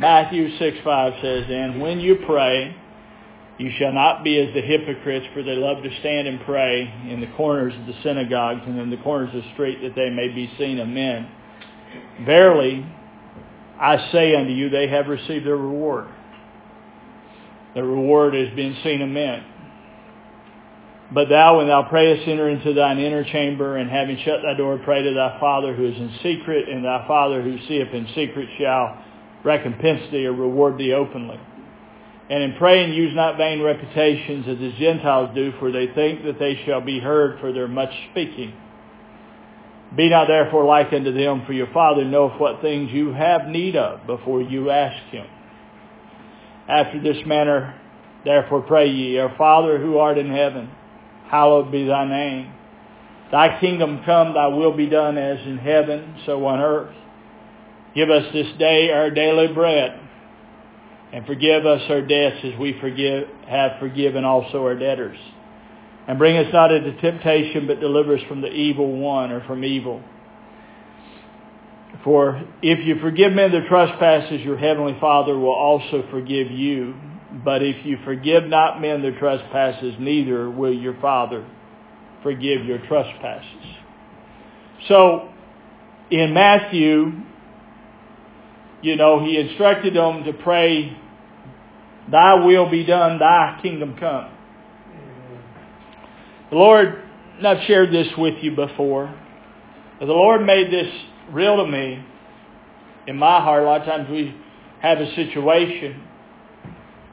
Matthew 6, 5 says, And when you pray, you shall not be as the hypocrites, for they love to stand and pray in the corners of the synagogues and in the corners of the street, that they may be seen of men. Verily, I say unto you, they have received their reward. The reward is being seen of men. But thou, when thou prayest, enter into thine inner chamber, and having shut thy door, pray to thy Father who is in secret, and thy Father who seeth in secret shall recompense thee or reward thee openly. And in praying use not vain reputations as the Gentiles do, for they think that they shall be heard for their much speaking. Be not therefore like unto them, for your Father knoweth what things you have need of before you ask him. After this manner, therefore pray ye, Our Father who art in heaven, hallowed be thy name. Thy kingdom come, thy will be done as in heaven, so on earth. Give us this day our daily bread and forgive us our debts as we forgive, have forgiven also our debtors. And bring us not into temptation, but deliver us from the evil one or from evil. For if you forgive men their trespasses, your heavenly Father will also forgive you. But if you forgive not men their trespasses, neither will your Father forgive your trespasses. So, in Matthew, you know, he instructed them to pray, Thy will be done, Thy kingdom come. The Lord, and I've shared this with you before, but the Lord made this real to me in my heart. A lot of times we have a situation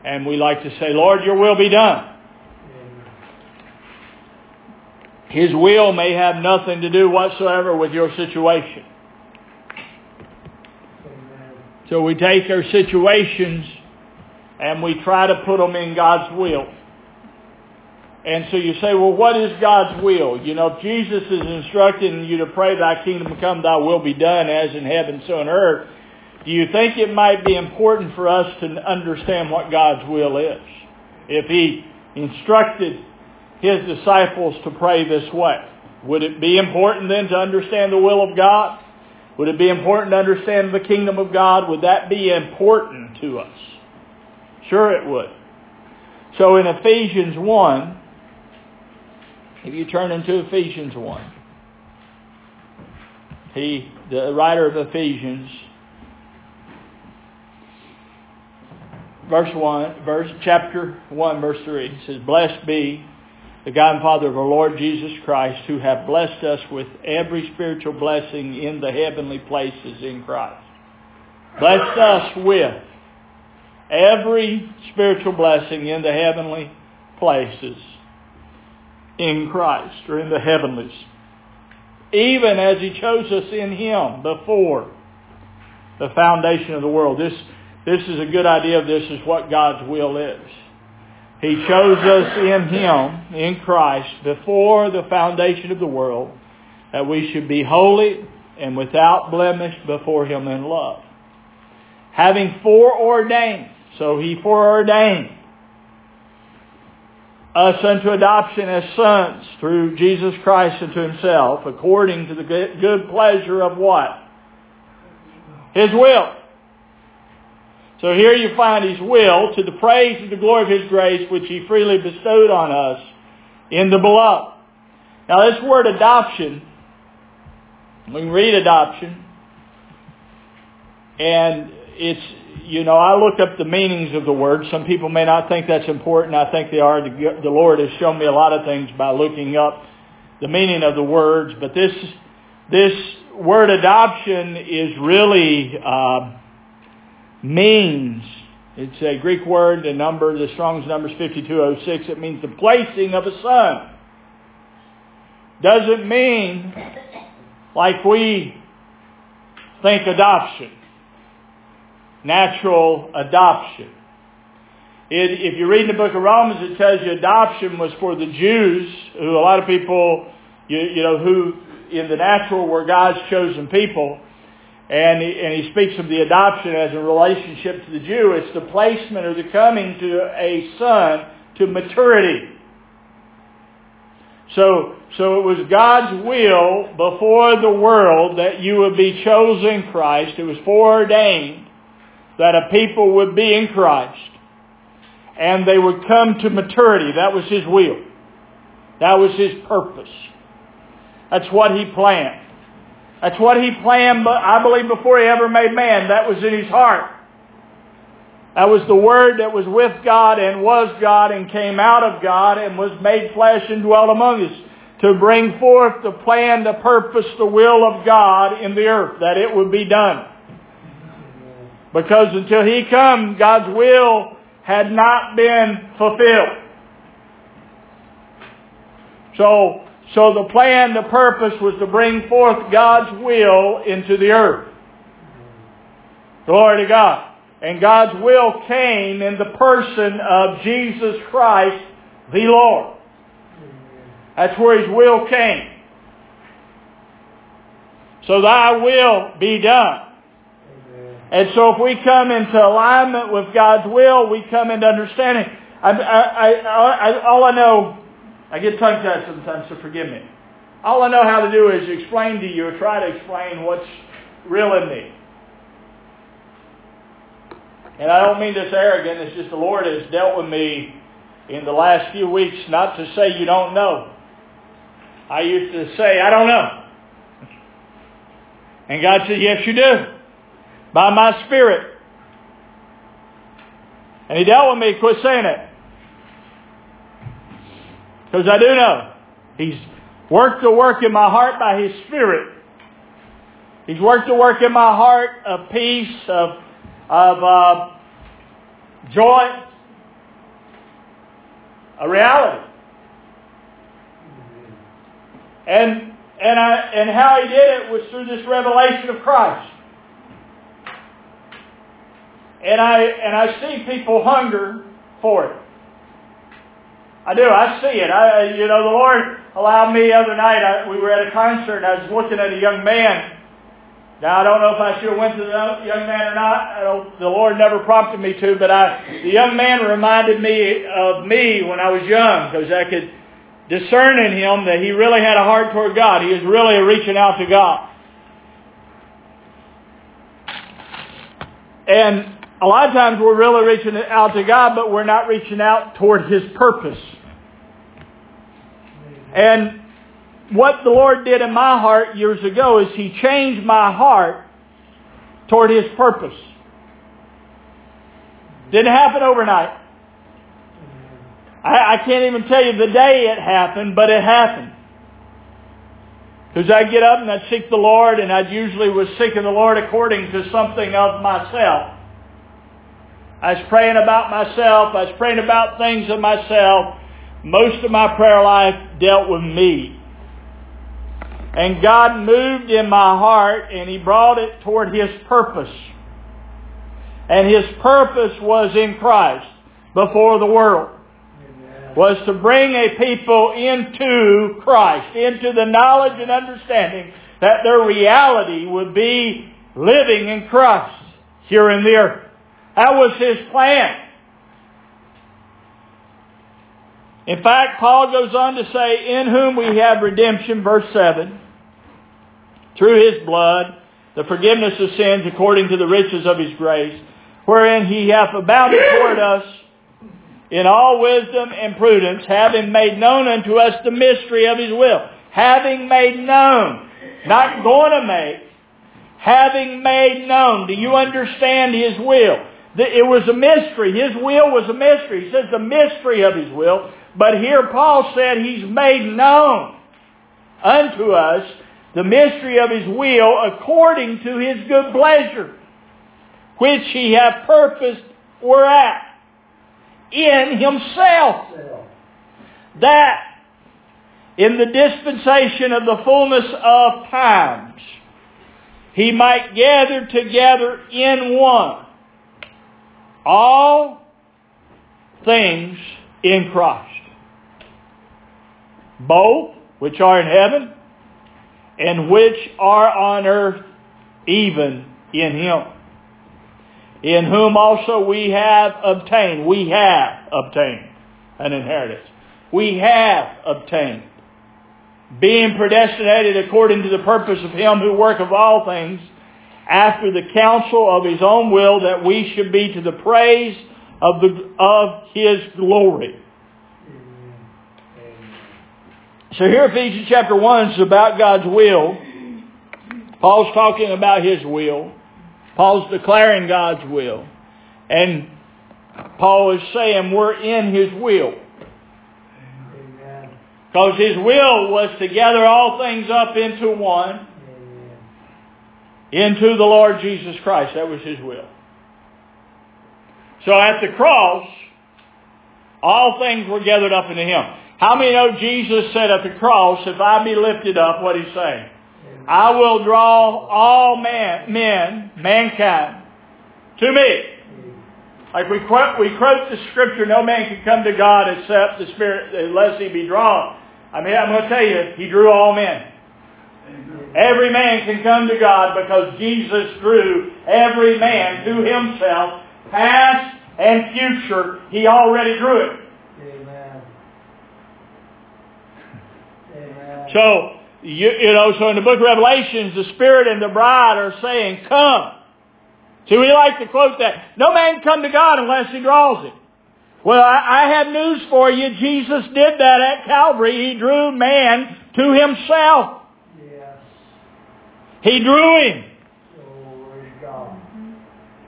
and we like to say, Lord, your will be done. His will may have nothing to do whatsoever with your situation. So we take our situations and we try to put them in God's will. And so you say, well, what is God's will? You know, if Jesus is instructing you to pray, thy kingdom come, thy will be done as in heaven, so on earth, do you think it might be important for us to understand what God's will is? If he instructed his disciples to pray this way, would it be important then to understand the will of God? Would it be important to understand the kingdom of God? Would that be important to us? Sure it would. So in Ephesians 1, if you turn into Ephesians 1, he, the writer of Ephesians, verse 1, verse, chapter 1, verse 3, says, Blessed be the God and Father of our Lord Jesus Christ, who have blessed us with every spiritual blessing in the heavenly places in Christ. Blessed us with every spiritual blessing in the heavenly places in Christ, or in the heavenlies. Even as he chose us in him before the foundation of the world. This, this is a good idea of this is what God's will is. He chose us in Him, in Christ, before the foundation of the world, that we should be holy and without blemish before Him in love. Having foreordained, so He foreordained us unto adoption as sons through Jesus Christ unto Himself, according to the good pleasure of what? His will so here you find his will to the praise and the glory of his grace which he freely bestowed on us in the beloved. Now this word adoption, we can read adoption, and it's, you know, I looked up the meanings of the word. Some people may not think that's important. I think they are. The Lord has shown me a lot of things by looking up the meaning of the words, but this, this word adoption is really, uh, means. It's a Greek word, the number, the Strong's number is 5206. It means the placing of a son. Doesn't mean like we think adoption. Natural adoption. It, if you read in the book of Romans, it tells you adoption was for the Jews, who a lot of people, you, you know, who in the natural were God's chosen people. And he, and he speaks of the adoption as a relationship to the Jew. It's the placement or the coming to a son to maturity. So, so it was God's will before the world that you would be chosen Christ. It was foreordained that a people would be in Christ and they would come to maturity. That was His will. That was His purpose. That's what He planned. That's what He planned, I believe, before He ever made man. That was in His heart. That was the Word that was with God and was God and came out of God and was made flesh and dwelt among us to bring forth the plan, the purpose, the will of God in the earth, that it would be done. Because until He come, God's will had not been fulfilled. So, so the plan, the purpose was to bring forth God's will into the earth. Glory to God. And God's will came in the person of Jesus Christ, the Lord. That's where His will came. So thy will be done. And so if we come into alignment with God's will, we come into understanding. I, I, I, all I know, I get tongue-tied sometimes, so forgive me. All I know how to do is explain to you or try to explain what's real in me. And I don't mean this arrogant, it's just the Lord has dealt with me in the last few weeks not to say you don't know. I used to say, I don't know. And God said, yes you do by my Spirit. And he dealt with me, quit saying it. Because I do know. He's worked the work in my heart by His Spirit. He's worked the work in my heart of peace, of, of uh, joy, a reality. And, and, I, and how He did it was through this revelation of Christ. And I, and I see people hunger for it. I do. I see it. I, uh, you know, the Lord allowed me the other night. I, we were at a concert, and I was looking at a young man. Now I don't know if I should have went to the young man or not. The Lord never prompted me to, but I, the young man reminded me of me when I was young, because I could discern in him that he really had a heart toward God. He was really reaching out to God. And a lot of times we're really reaching out to God, but we're not reaching out toward His purpose. And what the Lord did in my heart years ago is He changed my heart toward His purpose. Didn't happen overnight. I, I can't even tell you the day it happened, but it happened. Because I'd get up and I'd seek the Lord, and I usually was seeking the Lord according to something of myself. I was praying about myself. I was praying about things of myself. Most of my prayer life dealt with me. And God moved in my heart and He brought it toward His purpose. And His purpose was in Christ before the world. Was to bring a people into Christ, into the knowledge and understanding that their reality would be living in Christ here in the earth. That was his plan. In fact, Paul goes on to say, in whom we have redemption, verse 7, through his blood, the forgiveness of sins according to the riches of his grace, wherein he hath abounded toward us in all wisdom and prudence, having made known unto us the mystery of his will. Having made known. Not going to make. Having made known. Do you understand his will? It was a mystery. His will was a mystery. He says the mystery of His will. But here Paul said He's made known unto us the mystery of His will according to His good pleasure, which He hath purposed were at in Himself. That in the dispensation of the fullness of times, He might gather together in one all things in Christ. Both which are in heaven and which are on earth, even in Him. In whom also we have obtained, we have obtained an inheritance. We have obtained. Being predestinated according to the purpose of Him who worketh all things after the counsel of his own will that we should be to the praise of, the, of his glory. So here Ephesians chapter 1 is about God's will. Paul's talking about his will. Paul's declaring God's will. And Paul is saying we're in his will. Because his will was to gather all things up into one, into the Lord Jesus Christ. That was his will. So at the cross, all things were gathered up into him. How many know Jesus said at the cross, if I be lifted up, what he saying? I will draw all man, men, mankind, to me. Like we quote, we quote the scripture, no man can come to God except the Spirit, unless he be drawn. I mean, I'm going to tell you, he drew all men. Every man can come to God because Jesus drew every man to himself, past and future. He already drew it. Amen. Amen. So, you, you know, so in the book of Revelations, the Spirit and the bride are saying, come. See, we like to quote that. No man come to God unless he draws him. Well, I, I have news for you. Jesus did that at Calvary. He drew man to himself. Yes. He drew him. Glory to God.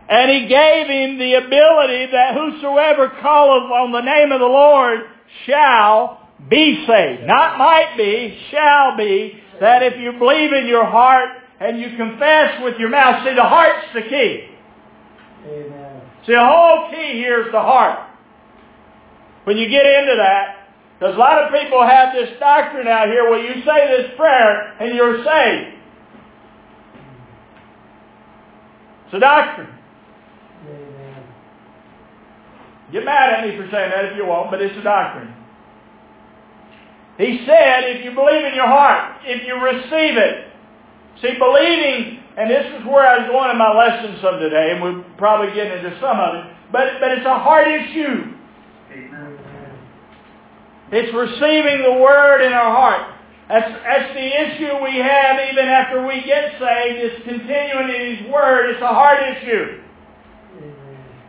And he gave him the ability that whosoever calleth on the name of the Lord shall be saved. Not might be, shall be. That if you believe in your heart and you confess with your mouth. See, the heart's the key. Amen. See, the whole key here is the heart. When you get into that, because a lot of people have this doctrine out here where you say this prayer and you're saved. It's a doctrine. Amen. Get mad at me for saying that if you want, but it's a doctrine. He said, if you believe in your heart, if you receive it. See, believing, and this is where I was going in my lesson some today, and we'll probably get into some of it, but, but it's a heart issue. It's receiving the Word in our heart. That's, that's the issue we have even after we get saved, is continuing in His Word. It's a heart issue.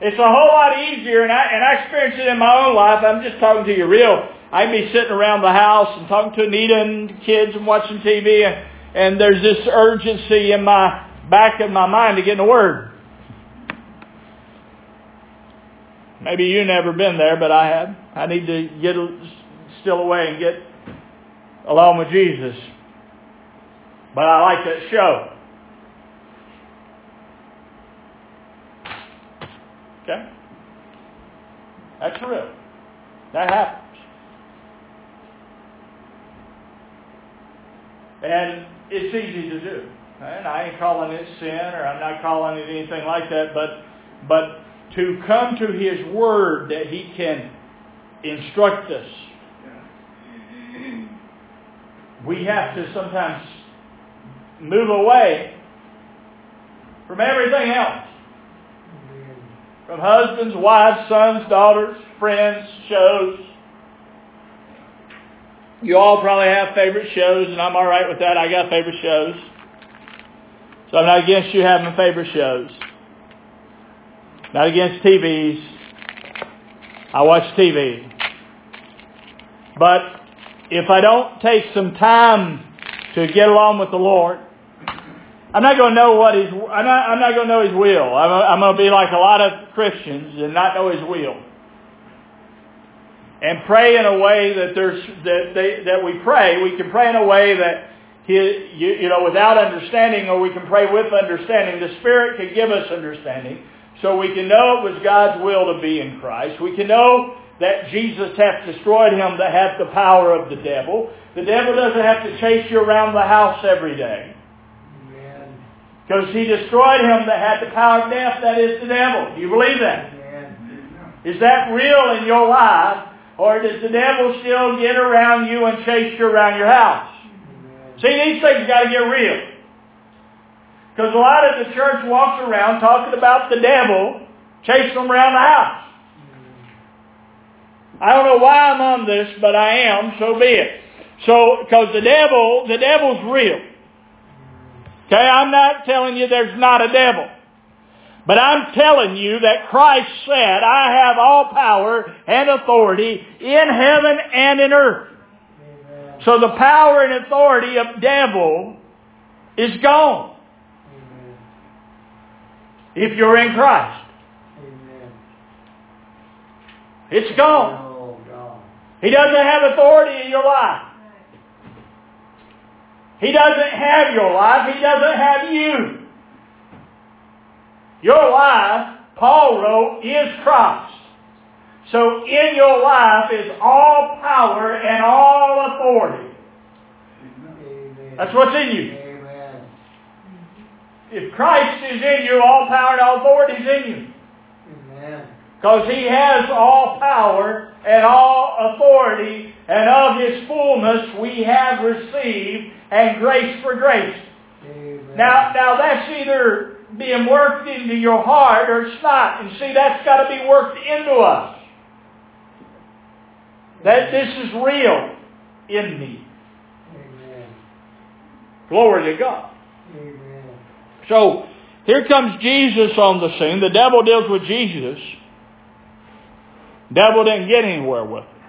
It's a whole lot easier, and I, and I experienced it in my own life. I'm just talking to you real. I'd be sitting around the house and talking to Anita and kids and watching TV, and, and there's this urgency in my back of my mind to get in the Word. Maybe you've never been there, but I have. I need to get still away and get along with Jesus. But I like that show. Okay? That's real. That happens. And it's easy to do. And I ain't calling it sin or I'm not calling it anything like that, but but to come to his word that he can instruct us. We have to sometimes move away from everything else. From husbands, wives, sons, daughters, friends, shows. You all probably have favorite shows, and I'm alright with that. I got favorite shows. So I'm not against you having favorite shows. Not against TVs. I watch TV. But if I don't take some time to get along with the Lord, I'm not going to know what His, I'm not, I'm not going to know His will. I'm, I'm going to be like a lot of Christians and not know His will. And pray in a way that there's, that they, that we pray, we can pray in a way that he, you, you know, without understanding, or we can pray with understanding. The Spirit can give us understanding, so we can know it was God's will to be in Christ. We can know that Jesus hath destroyed him that hath the power of the devil. The devil doesn't have to chase you around the house every day. Because he destroyed him that had the power of death, that is the devil. Do you believe that? Amen. Is that real in your life? Or does the devil still get around you and chase you around your house? See, these things got to get real. Because a lot of the church walks around talking about the devil chasing them around the house. I don't know why I'm on this, but I am, so be it. So, because the devil, the devil's real. Okay, I'm not telling you there's not a devil. But I'm telling you that Christ said, I have all power and authority in heaven and in earth. Amen. So the power and authority of devil is gone Amen. if you're in Christ. Amen. It's gone. He doesn't have authority in your life. He doesn't have your life. He doesn't have you. Your life, Paul wrote, is Christ. So in your life is all power and all authority. Amen. That's what's in you. Amen. If Christ is in you, all power and all authority is in you. Because he has all power and all authority, and of his fullness we have received, and grace for grace. Amen. Now, now that's either being worked into your heart or it's not. And see, that's got to be worked into us. That this is real in me. Amen. Glory to God. Amen. So, here comes Jesus on the scene. The devil deals with Jesus. Devil didn't get anywhere with him.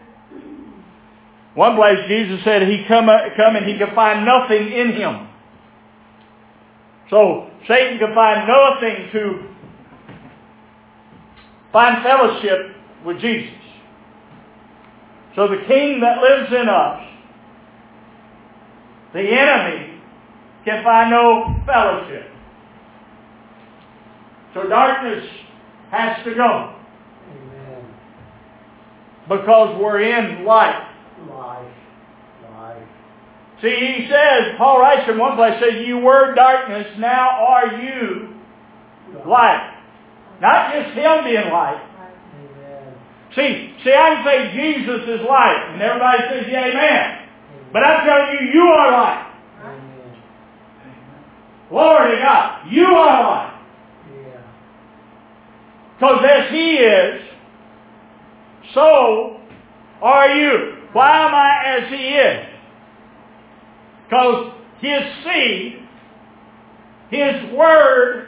One place Jesus said he come, come and he could find nothing in him. So Satan could find nothing to find fellowship with Jesus. So the king that lives in us, the enemy, can find no fellowship. So darkness has to go Amen. because we're in light. See, he says, Paul writes from one place, says, you were darkness, now are you light. Not just him being light. Amen. See, see, I can say Jesus is light, and everybody says, yeah, amen. But I'm telling you, you are light. Amen. Glory to God. You are light. Yeah. Because as he is, so are you. Why am I as he is? Because his seed, his word,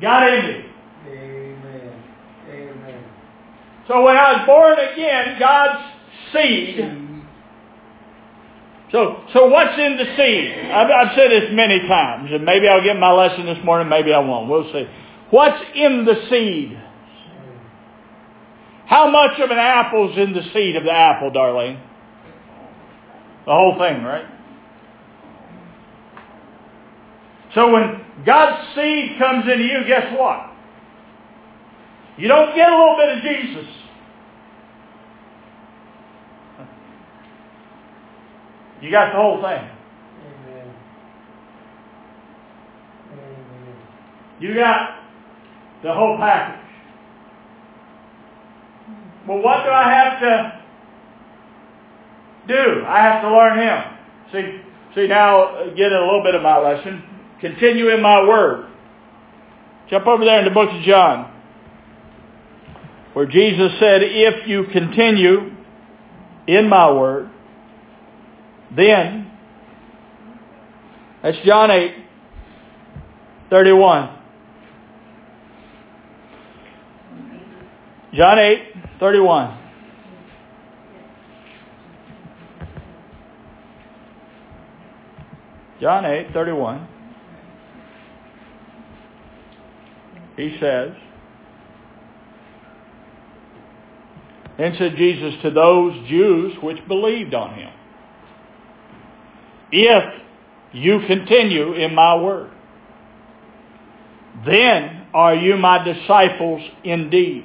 got in me. Amen. Amen. So when I was born again, God's seed. So, so what's in the seed? I've, I've said this many times, and maybe I'll get my lesson this morning, maybe I won't. We'll see. What's in the seed? How much of an apple's in the seed of the apple, darling? The whole thing, right? So when God's seed comes into you, guess what? You don't get a little bit of Jesus. You got the whole thing. You got the whole package. Well, what do I have to do? I have to learn Him. See, see now, uh, get a little bit of my lesson. Continue in my word. Jump over there in the book of John, where Jesus said, if you continue in my word, then, that's John 8, 31. John 8, 31. John 8, 31. He says, Then said Jesus to those Jews which believed on him, If you continue in my word, then are you my disciples indeed.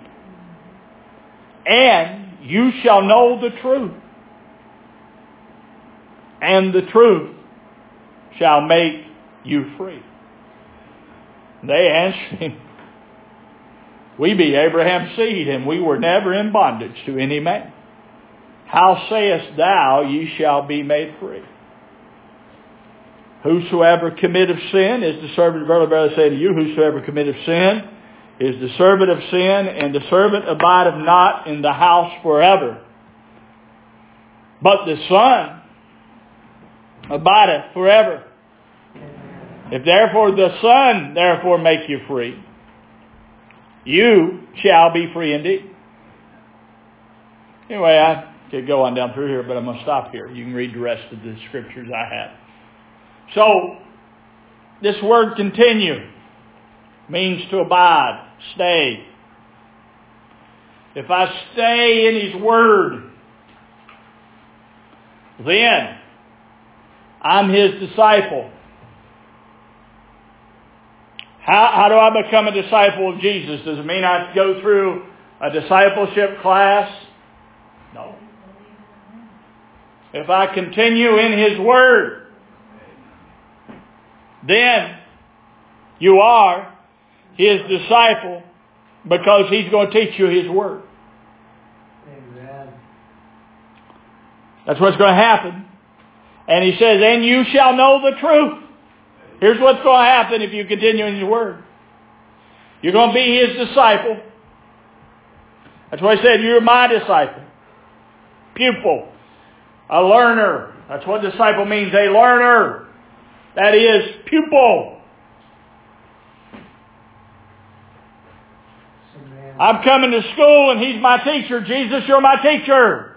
And you shall know the truth. And the truth shall make you free. They answered him, We be Abraham's seed, and we were never in bondage to any man. How sayest thou, ye shall be made free? Whosoever committeth sin is the servant, verily, verily, I say to you, whosoever committeth sin is the servant of sin, and the servant abideth not in the house forever. But the Son abideth forever. If therefore the Son therefore make you free, you shall be free indeed. Anyway, I could go on down through here, but I'm going to stop here. You can read the rest of the scriptures I have. So, this word continue means to abide, stay. If I stay in His Word, then I'm His disciple. How, how do I become a disciple of Jesus? Does it mean I go through a discipleship class? No. If I continue in His Word, then you are His disciple because He's going to teach you His Word. Amen. That's what's going to happen. And He says, and you shall know the truth. Here's what's going to happen if you continue in His Word. You're going to be His disciple. That's why He said, you're my disciple. Pupil. A learner. That's what disciple means, a learner. That is pupil. I'm coming to school and he's my teacher. Jesus, you're my teacher.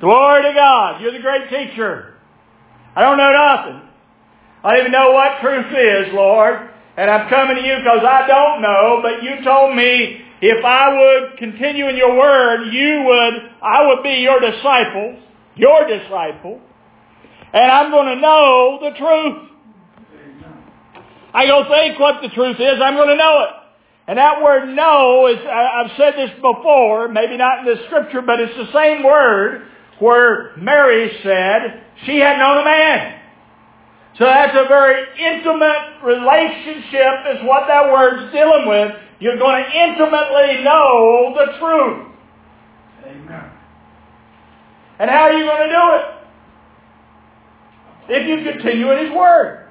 Glory to God. You're the great teacher. I don't know nothing. I don't even know what truth is, Lord. And I'm coming to you because I don't know, but you told me if I would continue in your word, you would, I would be your disciple, your disciple, and I'm going to know the truth. I don't think what the truth is, I'm going to know it. And that word know is, I've said this before, maybe not in the scripture, but it's the same word where Mary said she had known a man. So that's a very intimate relationship is what that word's dealing with. You're going to intimately know the truth. Amen. And how are you going to do it? If you continue in His Word.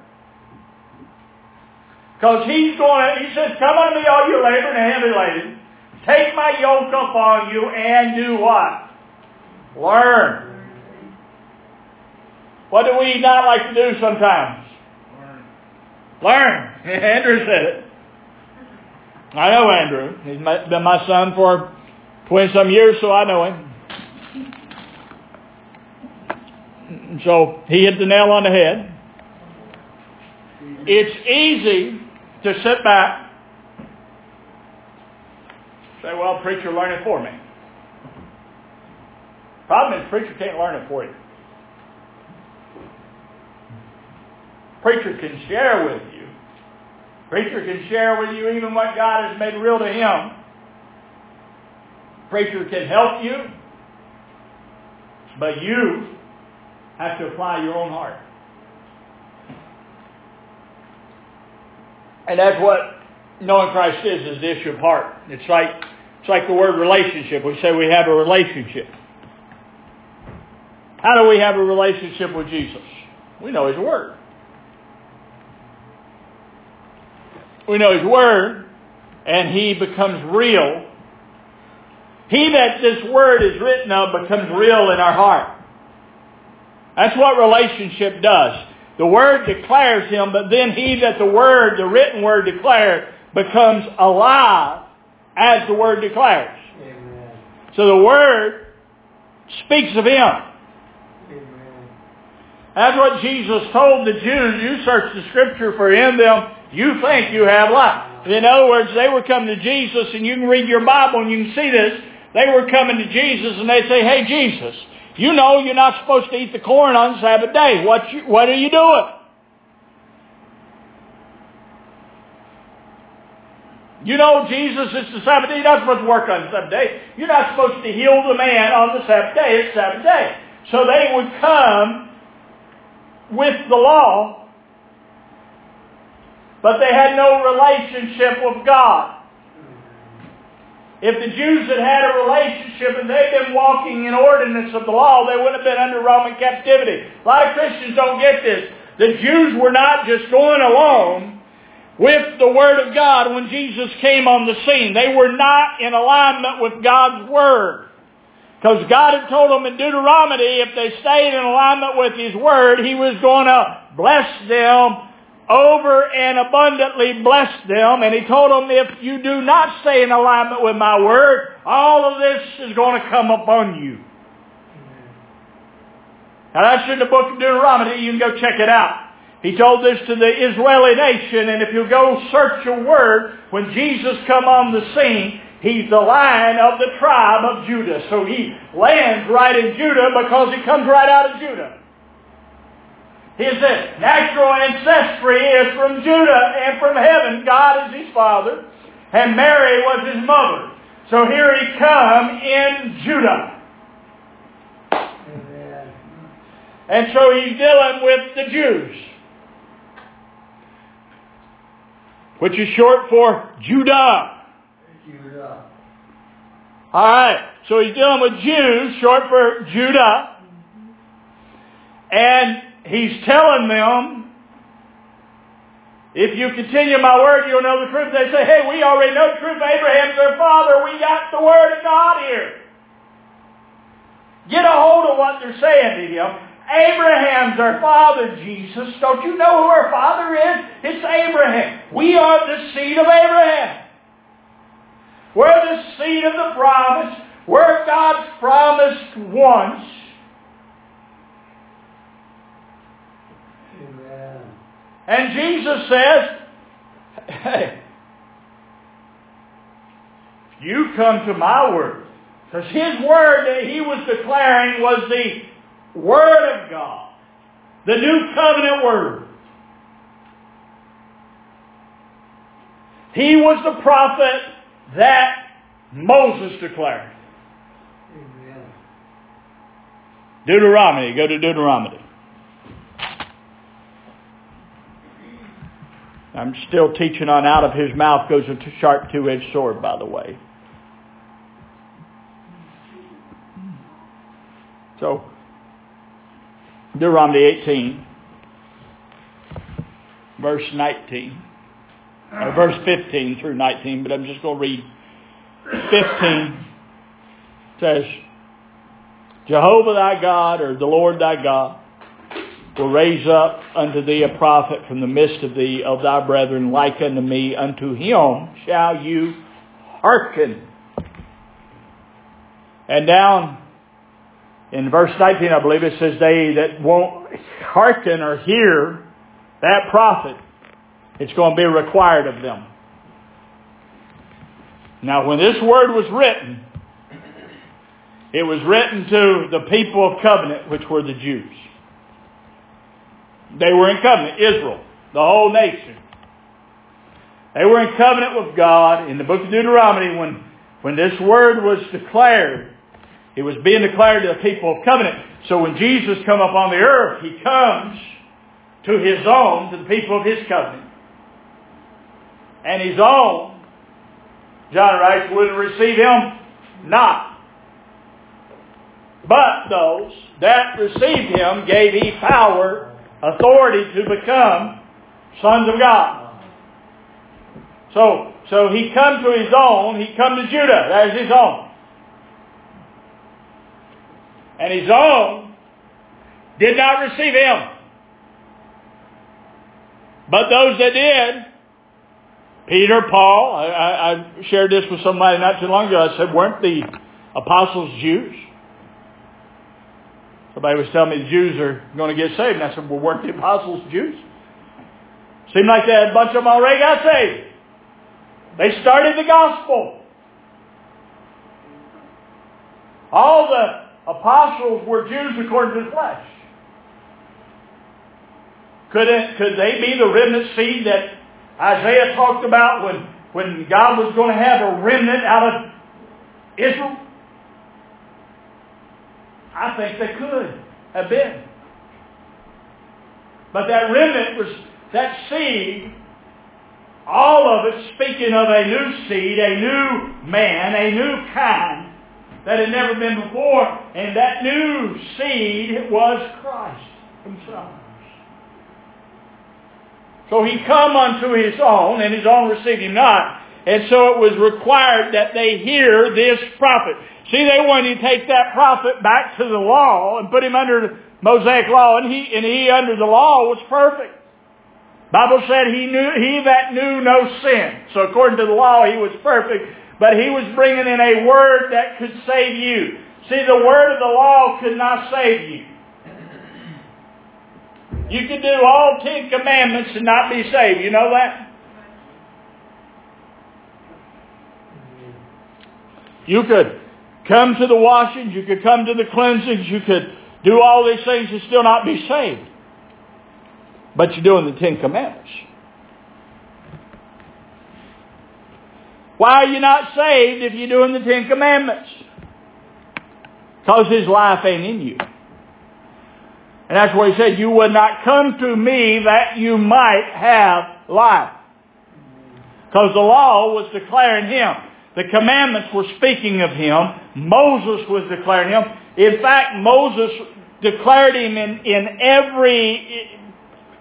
Because He's going to, He says, Come unto me all you labor and heavy laden. Take my yoke upon you and do what? Learn. What do we not like to do sometimes? Learn. Andrew said it. I know Andrew. He's been my son for 20 some years, so I know him. So he hit the nail on the head. It's easy to sit back, say, well, preacher, learn it for me. Problem is, preacher can't learn it for you. Preacher can share with you. Preacher can share with you even what God has made real to him. Preacher can help you, but you have to apply your own heart. And that's what knowing Christ is, is the issue of heart. It's like, it's like the word relationship. We say we have a relationship. How do we have a relationship with Jesus? We know His Word. We know His Word, and He becomes real. He that this Word is written of becomes real in our heart. That's what relationship does. The Word declares Him, but then He that the Word, the written Word declared, becomes alive as the Word declares. Amen. So the Word speaks of Him. Amen. That's what Jesus told the Jews. You search the Scripture for in them, you think you have life. In other words, they were coming to Jesus, and you can read your Bible and you can see this. They were coming to Jesus and they say, hey Jesus, you know you're not supposed to eat the corn on Sabbath day. What, you, what are you doing? You know Jesus, it's the Sabbath day. You're not supposed to work on the Sabbath day. You're not supposed to heal the man on the Sabbath day. It's Sabbath day. So they would come with the law, but they had no relationship with God. If the Jews had had a relationship and they'd been walking in ordinance of the law, they wouldn't have been under Roman captivity. A lot of Christians don't get this. The Jews were not just going along with the Word of God when Jesus came on the scene. They were not in alignment with God's Word. Because God had told them in Deuteronomy if they stayed in alignment with His Word, He was going to bless them over and abundantly blessed them, and he told them, if you do not stay in alignment with my word, all of this is going to come upon you. Now that's in the book of Deuteronomy. You can go check it out. He told this to the Israeli nation, and if you go search your word, when Jesus come on the scene, he's the lion of the tribe of Judah. So he lands right in Judah because he comes right out of Judah. His natural ancestry is from Judah and from heaven. God is his father, and Mary was his mother. So here he come in Judah. And so he's dealing with the Jews. Which is short for Judah. Judah. Alright, so he's dealing with Jews, short for Judah. And he's telling them, if you continue my word, you'll know the truth. They say, hey, we already know the truth. Abraham's their father. We got the word of God here. Get a hold of what they're saying to him. Abraham's our father, Jesus. Don't you know who our father is? It's Abraham. We are the seed of Abraham. We're the seed of the promise. We're God's promised ones. Amen. And Jesus says, hey, you come to my word. Because his word that he was declaring was the word of God. The new covenant word. He was the prophet that Moses declared. Amen. Deuteronomy. Go to Deuteronomy. I'm still teaching on out of his mouth goes a sharp two-edged sword, by the way. So, Deuteronomy 18, verse 19, or verse 15 through 19, but I'm just going to read 15. says, Jehovah thy God, or the Lord thy God, will raise up unto thee a prophet from the midst of thee of thy brethren like unto me. Unto him shall you hearken. And down in verse 19, I believe it says, they that won't hearken or hear that prophet, it's going to be required of them. Now, when this word was written, it was written to the people of covenant, which were the Jews. They were in covenant, Israel, the whole nation. They were in covenant with God. In the book of Deuteronomy, when, when this word was declared, it was being declared to the people of covenant. So when Jesus come up on the earth, he comes to his own, to the people of his covenant. And his own, John writes, would receive him not. But those that received him gave he power, authority to become sons of God. So, so he come to his own, he come to Judah, that is his own. And his own did not receive him. But those that did, Peter, Paul, I, I, I shared this with somebody not too long ago. I said, weren't the apostles Jews? Somebody was telling me the Jews are going to get saved. And I said, well, weren't the apostles Jews? Seemed like they had a bunch of them already got saved. They started the gospel. All the apostles were Jews according to the flesh. Could, it, could they be the remnant seed that Isaiah talked about when, when God was going to have a remnant out of Israel? I think they could have been. But that remnant was that seed, all of it speaking of a new seed, a new man, a new kind that had never been before. And that new seed was Christ himself. So he come unto his own, and his own received him not. And so it was required that they hear this prophet. See, they wanted to take that prophet back to the law and put him under Mosaic law, and he, and he under the law was perfect. Bible said he knew he that knew no sin. So according to the law, he was perfect, but he was bringing in a word that could save you. See, the word of the law could not save you. You could do all Ten Commandments and not be saved. You know that? You could come to the washings, you could come to the cleansings, you could do all these things and still not be saved. But you're doing the Ten Commandments. Why are you not saved if you're doing the Ten Commandments? Because His life ain't in you. And that's what He said, you would not come to me that you might have life. Because the law was declaring Him. The commandments were speaking of Him. Moses was declaring Him. In fact, Moses declared Him in, in every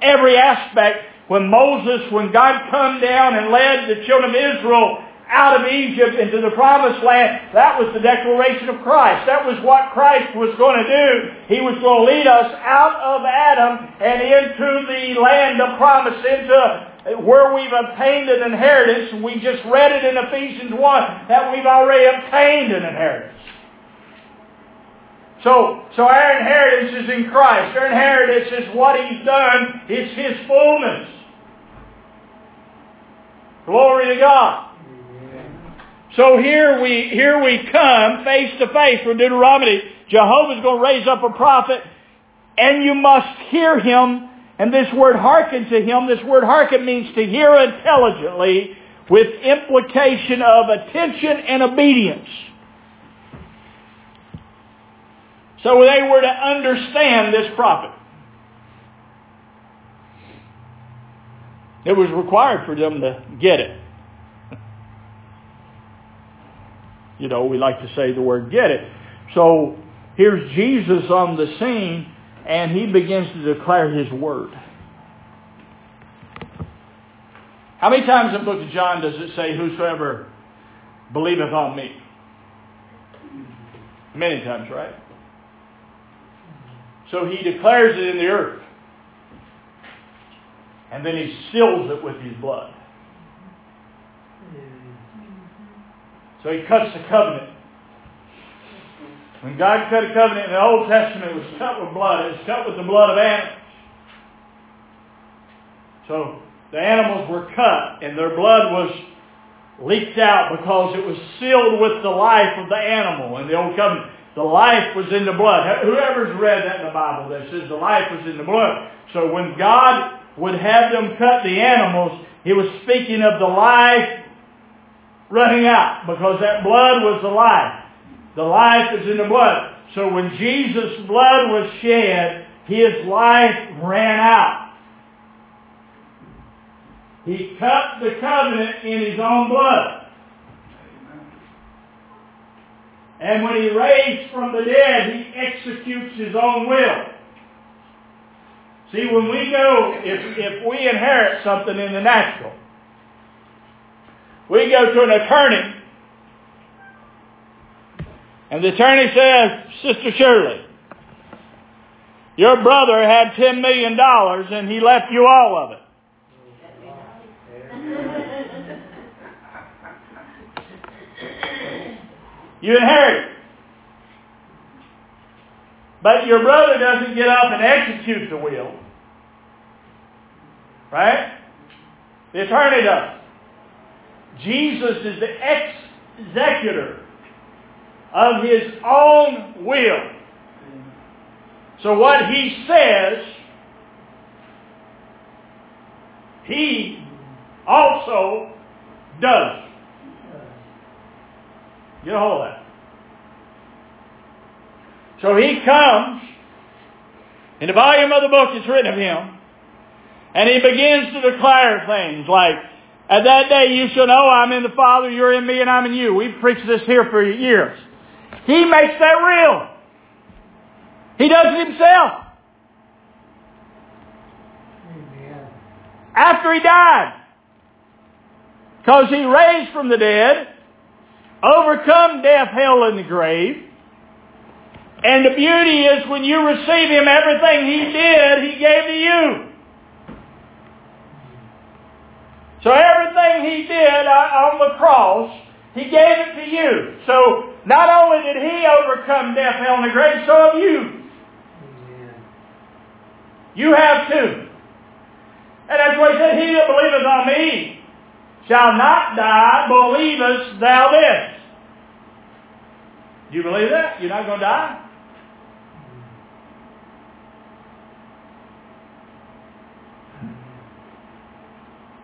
every aspect. When Moses, when God come down and led the children of Israel out of Egypt into the promised land, that was the declaration of Christ. That was what Christ was going to do. He was going to lead us out of Adam and into the land of promise, into where we've obtained an inheritance. We just read it in Ephesians 1 that we've already obtained an inheritance. So, so our inheritance is in Christ. Our inheritance is what He's done. It's His fullness. Glory to God. So here we, here we come face to face with Deuteronomy. Jehovah's going to raise up a prophet and you must hear him. And this word hearken to him, this word hearken means to hear intelligently with implication of attention and obedience. So they were to understand this prophet. It was required for them to get it. You know, we like to say the word get it. So here's Jesus on the scene and he begins to declare his word. How many times in the book of John does it say, whosoever believeth on me? Many times, right? So he declares it in the earth. And then he seals it with his blood. So he cuts the covenant. When God cut a covenant in the Old Testament, it was cut with blood. It was cut with the blood of animals. So the animals were cut and their blood was leaked out because it was sealed with the life of the animal in the Old Covenant. The life was in the blood. Whoever's read that in the Bible that says the life was in the blood. So when God would have them cut the animals, he was speaking of the life running out because that blood was the life. The life is in the blood. So when Jesus' blood was shed, his life ran out. He cut the covenant in his own blood. And when he raised from the dead, he executes his own will. See, when we go, if, if we inherit something in the natural, we go to an attorney, and the attorney says, Sister Shirley, your brother had $10 million and he left you all of it. You inherit it. But your brother doesn't get up and execute the will. Right? The attorney does. Jesus is the executor of his own will. So what he says, he also does. Get a hold of that. So he comes, in the volume of the book it's written of him, and he begins to declare things like, at that day you shall know I'm in the Father, you're in me, and I'm in you. We've preached this here for years. He makes that real. He does it himself. Amen. After he died. Because he raised from the dead, overcome death, hell, and the grave. And the beauty is when you receive him, everything he did, he gave to you. So everything he did uh, on the cross, he gave it to you. So not only did he overcome death, hell, and the grave, so have you. Amen. You have too. And that's why he said, He that believeth on me shall not die, believest thou this. Do you believe that? You're not going to die?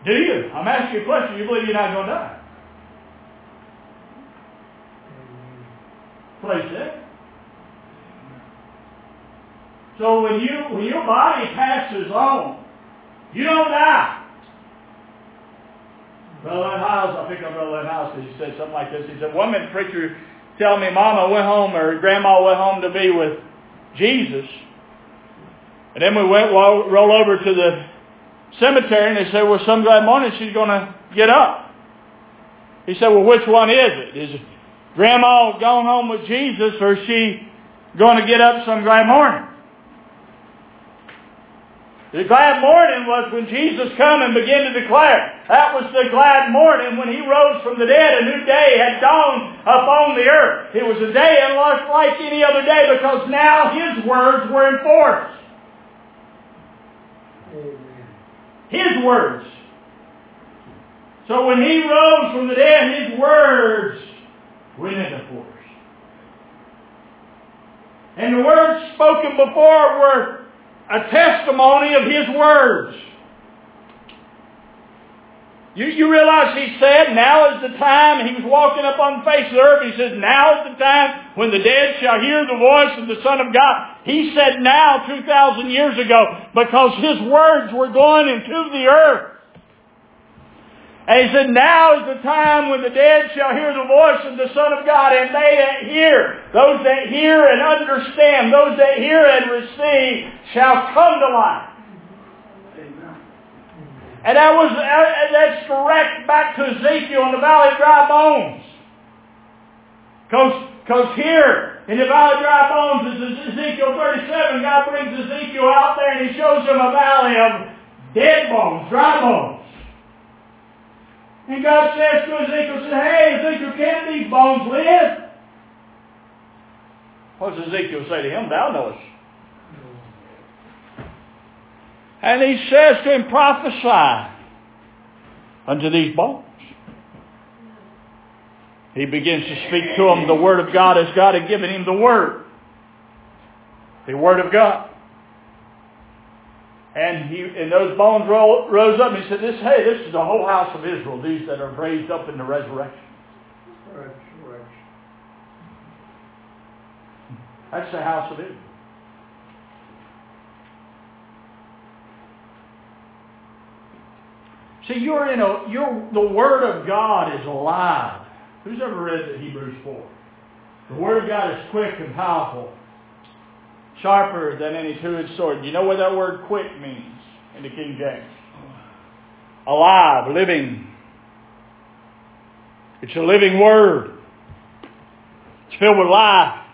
Do you? I'm asking you a question. You believe you're not going to die? Place it. So when you when your body passes on, you don't die. Brother Lynn Hiles, I picked up Brother Lynn Hiles because he said something like this. He said, minute preacher tell me Mama went home or Grandma went home to be with Jesus. And then we went roll, roll over to the cemetery and they said, well, some glad morning she's going to get up. He said, well, which one is it? Is Grandma gone home with Jesus or she going to get up some glad morning? The glad morning was when Jesus come and began to declare. That was the glad morning when he rose from the dead. A new day had dawned upon the earth. It was a day unlike like any other day because now his words were enforced. Amen. His words. So when he rose from the dead, his words into force. And the words spoken before were a testimony of his words. You, you realize he said, now is the time, he was walking up on the face of the earth, he says, now is the time when the dead shall hear the voice of the Son of God. He said now 2,000 years ago because his words were going into the earth. And he said, now is the time when the dead shall hear the voice of the Son of God, and they that hear, those that hear and understand, those that hear and receive, shall come to life. And that was that's direct back to Ezekiel in the valley of dry bones. Because here in the valley of dry bones is Ezekiel 37. God brings Ezekiel out there and he shows him a valley of dead bones, dry bones. And God says to Ezekiel, says, Hey, Ezekiel, can these bones live? What does Ezekiel say to him? Thou knowest. And he says to him, prophesy unto these bones. He begins to speak to them the Word of God as God had given him the Word. The Word of God. And he and those bones rose up and he said, This hey, this is the whole house of Israel, these that are raised up in the resurrection. Resurrection. That's the house of Israel. See, you're in a you're the Word of God is alive. Who's ever read the Hebrews 4? The Word of God is quick and powerful, sharper than any two-edged sword. You know what that word quick means in the King James? Alive, living. It's a living word. It's filled with life.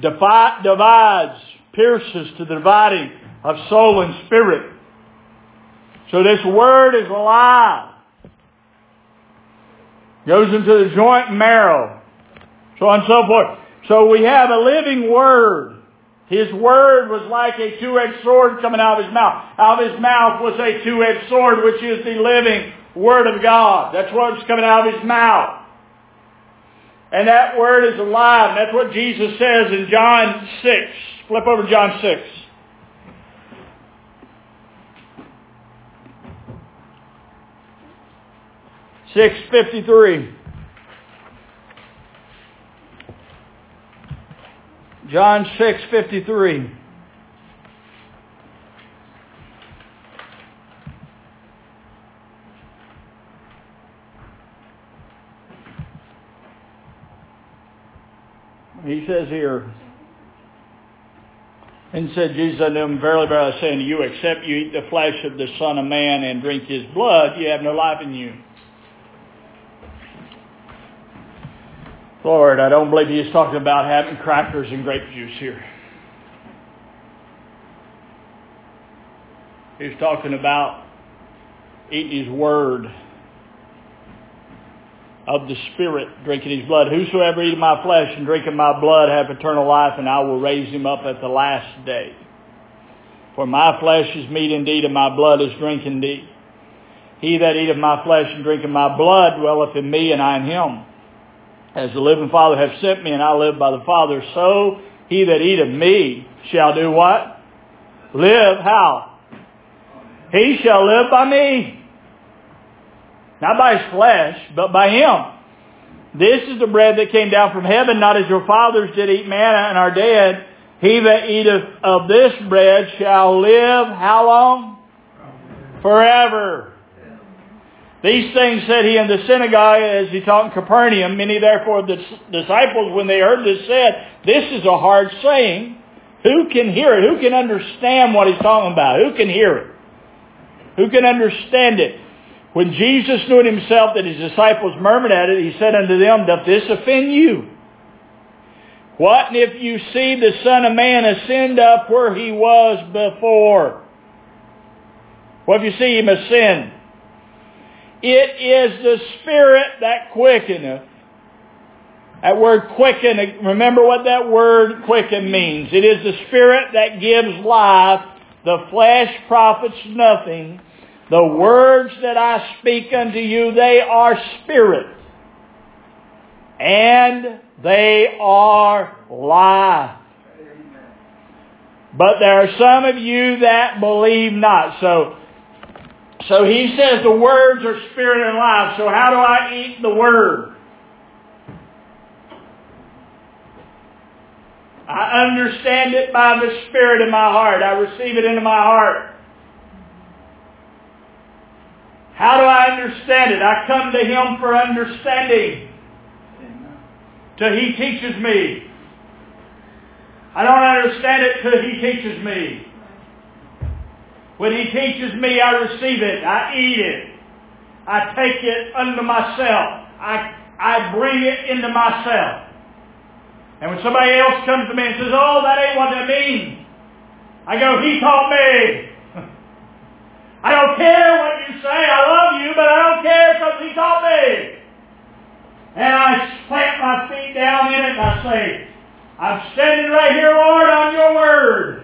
Defi- divides, pierces to the dividing of soul and spirit. So this word is alive. Goes into the joint marrow. So on and so forth. So we have a living word. His word was like a two-edged sword coming out of his mouth. Out of his mouth was a two-edged sword, which is the living word of God. That's what's coming out of his mouth. And that word is alive. And that's what Jesus says in John 6. Flip over to John 6. Six fifty three. John six fifty three. He says here, and said Jesus unto him, Verily, verily, I say unto you, except you eat the flesh of the Son of Man and drink his blood, you have no life in you. Lord, I don't believe he's talking about having crackers and grape juice here. He's talking about eating his word, of the Spirit, drinking his blood. Whosoever eateth my flesh and drinketh my blood hath eternal life, and I will raise him up at the last day. For my flesh is meat indeed, and my blood is drink indeed. He that eateth my flesh and drinketh my blood dwelleth in me, and I in him. As the living Father hath sent me, and I live by the Father, so he that eateth me shall do what? Live how? He shall live by me. Not by his flesh, but by him. This is the bread that came down from heaven, not as your fathers did eat manna and are dead. He that eateth of this bread shall live how long? Forever. These things said he in the synagogue as he taught in Capernaum. Many therefore the disciples, when they heard this, said, This is a hard saying. Who can hear it? Who can understand what he's talking about? Who can hear it? Who can understand it? When Jesus knew in himself that his disciples murmured at it, he said unto them, Doth this offend you? What if you see the Son of Man ascend up where he was before? What if you see him ascend? It is the Spirit that quickeneth. That word quicken, remember what that word quicken means. It is the Spirit that gives life. The flesh profits nothing. The words that I speak unto you, they are spirit. And they are life. But there are some of you that believe not. So, so he says the words are spirit and life. So how do I eat the word? I understand it by the Spirit in my heart. I receive it into my heart. How do I understand it? I come to Him for understanding. Till He teaches me. I don't understand it till He teaches me. When He teaches me, I receive it. I eat it. I take it unto myself. I, I bring it into myself. And when somebody else comes to me and says, oh, that ain't what that means, I go, He taught me. I don't care what you say. I love you, but I don't care because he taught me. And I plant my feet down in it and I say, I'm standing right here, Lord, on your word.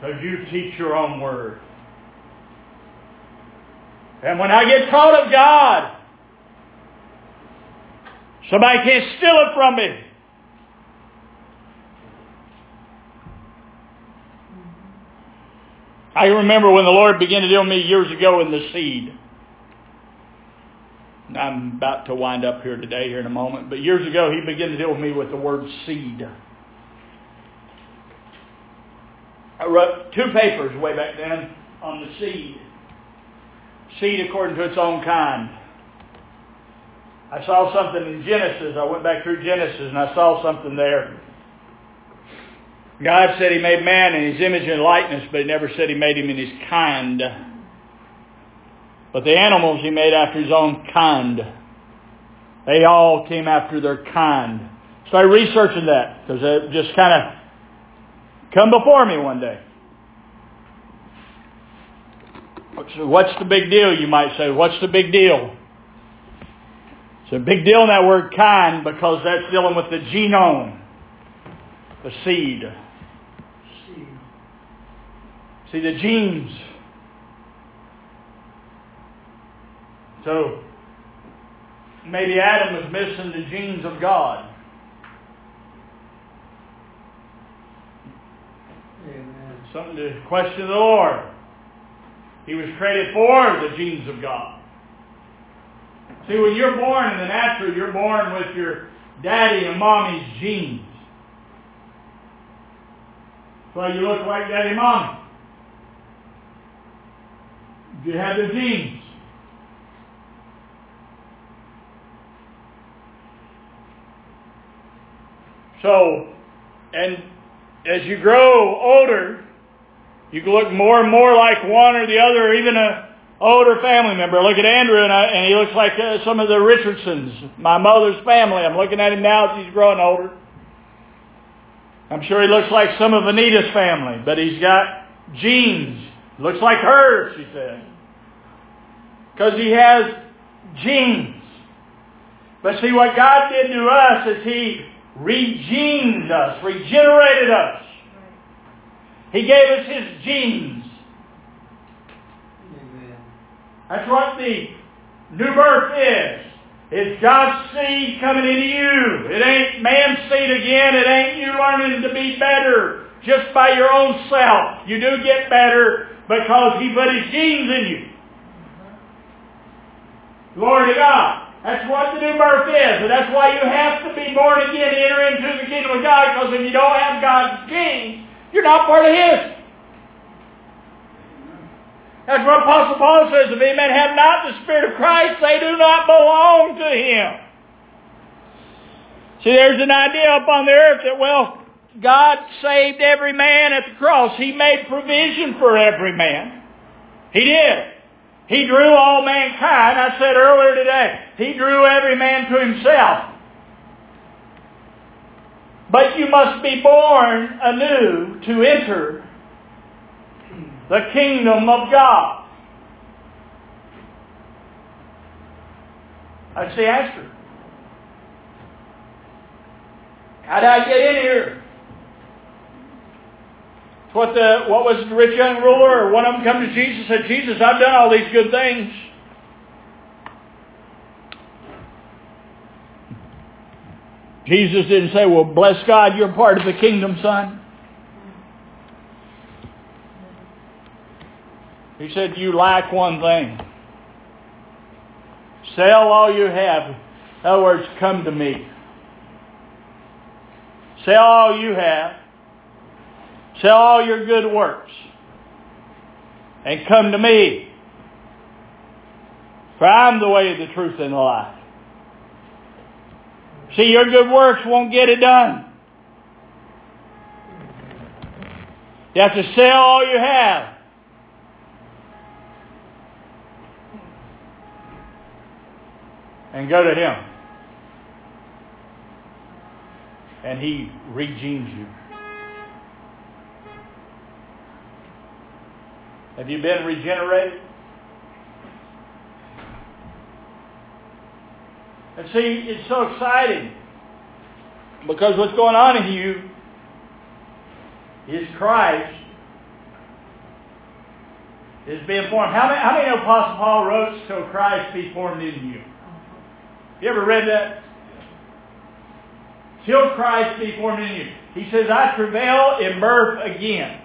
Because you teach your own word. And when I get taught of God, somebody can't steal it from me. I remember when the Lord began to deal with me years ago in the seed. I'm about to wind up here today, here in a moment. But years ago, He began to deal with me with the word seed. I wrote two papers way back then on the seed. Seed according to its own kind. I saw something in Genesis. I went back through Genesis and I saw something there God said he made man in his image and likeness, but he never said he made him in his kind. But the animals he made after his own kind. They all came after their kind. Started researching that because it just kind of come before me one day. What's the big deal, you might say? What's the big deal? It's a big deal in that word kind because that's dealing with the genome, the seed. See, the genes. So, maybe Adam was missing the genes of God. Amen. Something to question the Lord. He was created for the genes of God. See, when you're born in the natural, you're born with your daddy and mommy's genes. So you look like daddy and mommy. You have the genes. So, and as you grow older, you can look more and more like one or the other, or even a older family member. Look at Andrew, and, I, and he looks like uh, some of the Richardsons, my mother's family. I'm looking at him now as he's growing older. I'm sure he looks like some of Anita's family, but he's got genes Looks like hers, she said. Because he has genes. But see, what God did to us is he regened us, regenerated us. He gave us his genes. Amen. That's what the new birth is. It's God's seed coming into you. It ain't man's seed again. It ain't you learning to be better just by your own self. You do get better because he put his genes in you. Glory to God. That's what the new birth is. And that's why you have to be born again to enter into the kingdom of God because if you don't have God's genes, you're not part of his. That's what Apostle Paul says. If any man have not the Spirit of Christ, they do not belong to him. See, there's an idea upon the earth that, well, God saved every man at the cross. He made provision for every man. He did. He drew all mankind. I said earlier today, He drew every man to Himself. But you must be born anew to enter the kingdom of God. That's the answer. How did I get in here? It's what the what was the rich young ruler or one of them come to Jesus and said, Jesus, I've done all these good things. Jesus didn't say, Well, bless God, you're part of the kingdom, son. He said, You lack one thing. Sell all you have. In other words, come to me. Sell all you have. Sell all your good works. And come to me. For I'm the way, the truth, and the life. See, your good works won't get it done. You have to sell all you have. And go to Him. And He regenes you. Have you been regenerated? And see, it's so exciting because what's going on in you is Christ is being formed. How many, how many Apostle Paul wrote, so Christ be formed in you? You ever read that? Till Christ be formed in you. He says, I travail in birth again.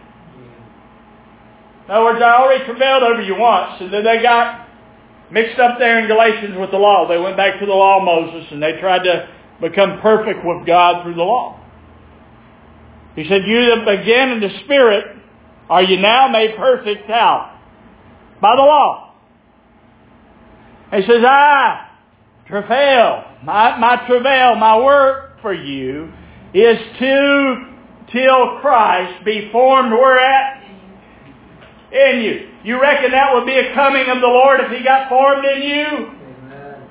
In other words, I already travailed over you once, and then they got mixed up there in Galatians with the law. They went back to the law of Moses and they tried to become perfect with God through the law. He said, you that began in the Spirit, are you now made perfect how? By the law. He says, I travail, my, my travail, my work for you is to, till Christ be formed where at? In you. You reckon that would be a coming of the Lord if He got formed in you? Amen.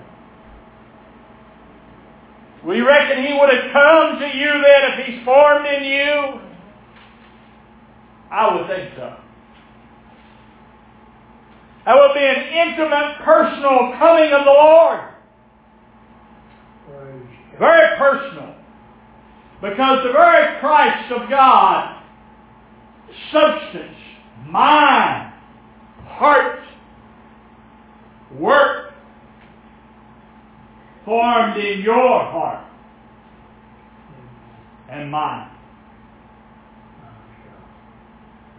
We reckon He would have come to you then if He's formed in you? I would think so. That would be an intimate, personal coming of the Lord. Very personal. Because the very Christ of God, substance, mind, heart, work, formed in your heart and mind.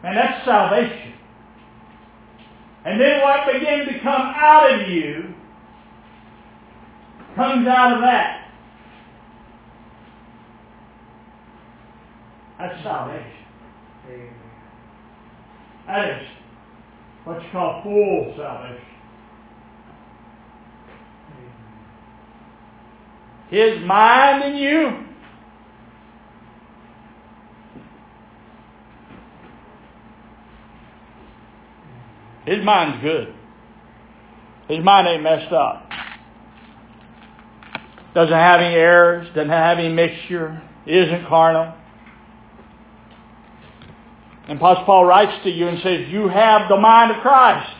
And that's salvation. And then what begins to come out of you comes out of that. That's salvation. Amen. That is what you call full salvation. His mind in you. His mind's good. His mind ain't messed up. Doesn't have any errors, doesn't have any mixture, isn't carnal. And Apostle Paul writes to you and says, you have the mind of Christ.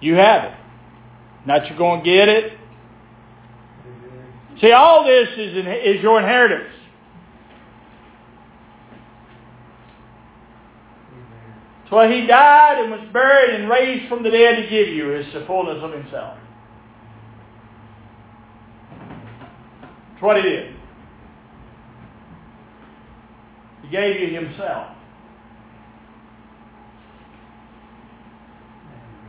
You have it. Not you're going to get it. See, all this is, is your inheritance. That's why he died and was buried and raised from the dead to give you is the fullness of himself. That's what he did. He gave you himself.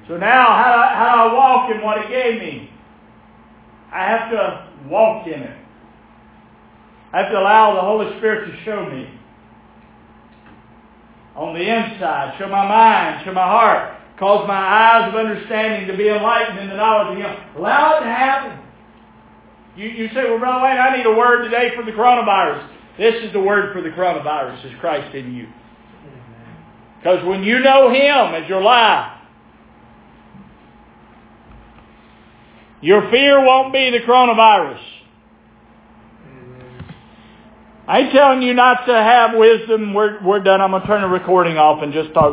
So now, how do, I, how do I walk in what he gave me? I have to walk in it. I have to allow the Holy Spirit to show me. On the inside, show my mind, show my heart, cause my eyes of understanding to be enlightened in the knowledge of Him. Allow it to happen. You, you say, well, Brother Wayne, I need a word today for the coronavirus. This is the word for the coronavirus, is Christ in you. Because when you know Him as your life, your fear won't be the coronavirus. I ain't telling you not to have wisdom. We're, we're done. I'm going to turn the recording off and just talk.